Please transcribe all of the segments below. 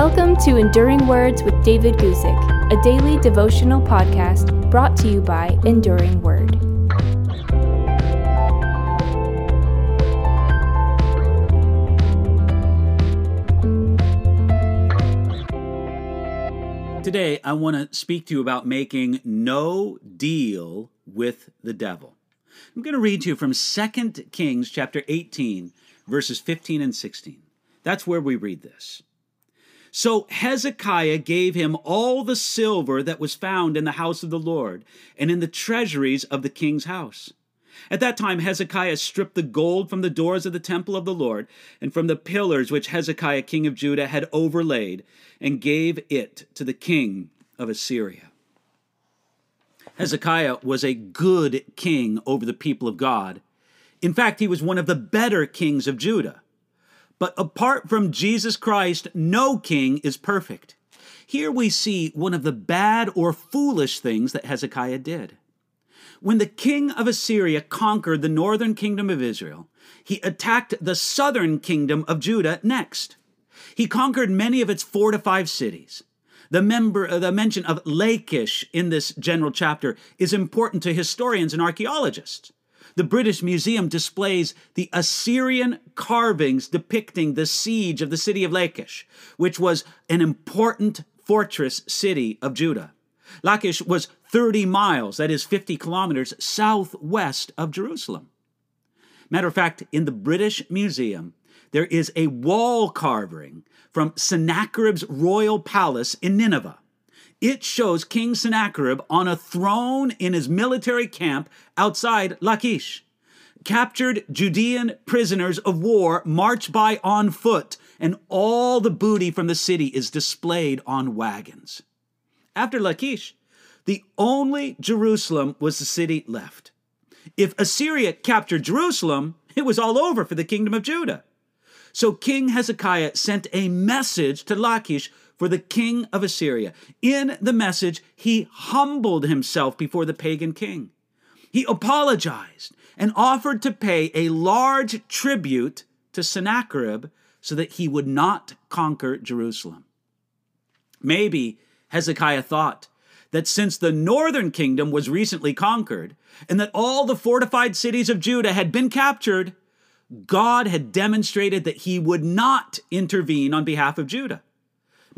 Welcome to Enduring Words with David Guzik, a daily devotional podcast brought to you by Enduring Word. Today, I want to speak to you about making no deal with the devil. I'm going to read to you from 2 Kings chapter 18, verses 15 and 16. That's where we read this. So Hezekiah gave him all the silver that was found in the house of the Lord and in the treasuries of the king's house. At that time, Hezekiah stripped the gold from the doors of the temple of the Lord and from the pillars which Hezekiah, king of Judah, had overlaid, and gave it to the king of Assyria. Hezekiah was a good king over the people of God. In fact, he was one of the better kings of Judah. But apart from Jesus Christ, no king is perfect. Here we see one of the bad or foolish things that Hezekiah did. When the king of Assyria conquered the northern kingdom of Israel, he attacked the southern kingdom of Judah next. He conquered many of its fortified cities. The, member, uh, the mention of Lachish in this general chapter is important to historians and archaeologists. The British Museum displays the Assyrian carvings depicting the siege of the city of Lachish, which was an important fortress city of Judah. Lachish was 30 miles, that is 50 kilometers, southwest of Jerusalem. Matter of fact, in the British Museum, there is a wall carving from Sennacherib's royal palace in Nineveh. It shows King Sennacherib on a throne in his military camp outside Lachish. Captured Judean prisoners of war march by on foot, and all the booty from the city is displayed on wagons. After Lachish, the only Jerusalem was the city left. If Assyria captured Jerusalem, it was all over for the kingdom of Judah. So King Hezekiah sent a message to Lachish for the king of Assyria. In the message, he humbled himself before the pagan king. He apologized and offered to pay a large tribute to Sennacherib so that he would not conquer Jerusalem. Maybe Hezekiah thought that since the northern kingdom was recently conquered and that all the fortified cities of Judah had been captured, God had demonstrated that he would not intervene on behalf of Judah.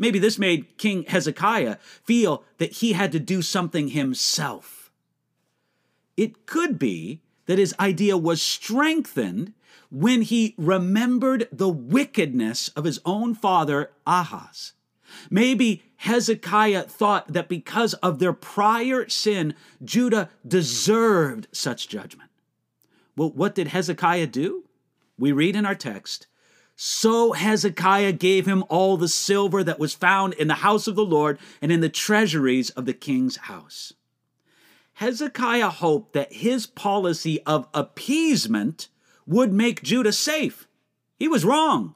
Maybe this made King Hezekiah feel that he had to do something himself. It could be that his idea was strengthened when he remembered the wickedness of his own father Ahaz. Maybe Hezekiah thought that because of their prior sin, Judah deserved such judgment. Well, what did Hezekiah do? We read in our text so Hezekiah gave him all the silver that was found in the house of the Lord and in the treasuries of the king's house. Hezekiah hoped that his policy of appeasement would make Judah safe. He was wrong.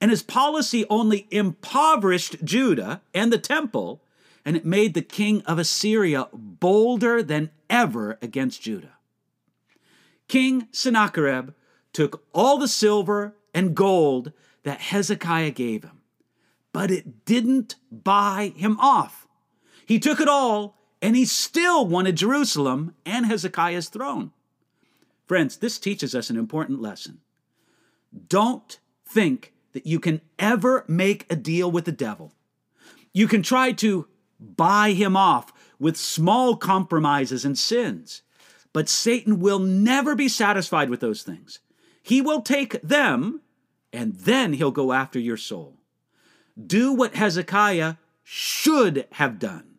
And his policy only impoverished Judah and the temple, and it made the king of Assyria bolder than ever against Judah. King Sennacherib took all the silver and gold that Hezekiah gave him. But it didn't buy him off. He took it all, and he still wanted Jerusalem and Hezekiah's throne. Friends, this teaches us an important lesson. Don't think that you can ever make a deal with the devil. You can try to buy him off with small compromises and sins, but Satan will never be satisfied with those things. He will take them and then he'll go after your soul. Do what Hezekiah should have done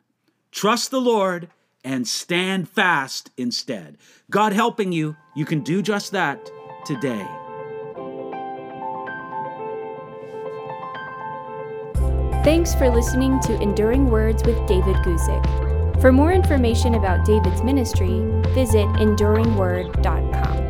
trust the Lord and stand fast instead. God helping you, you can do just that today. Thanks for listening to Enduring Words with David Guzik. For more information about David's ministry, visit enduringword.com.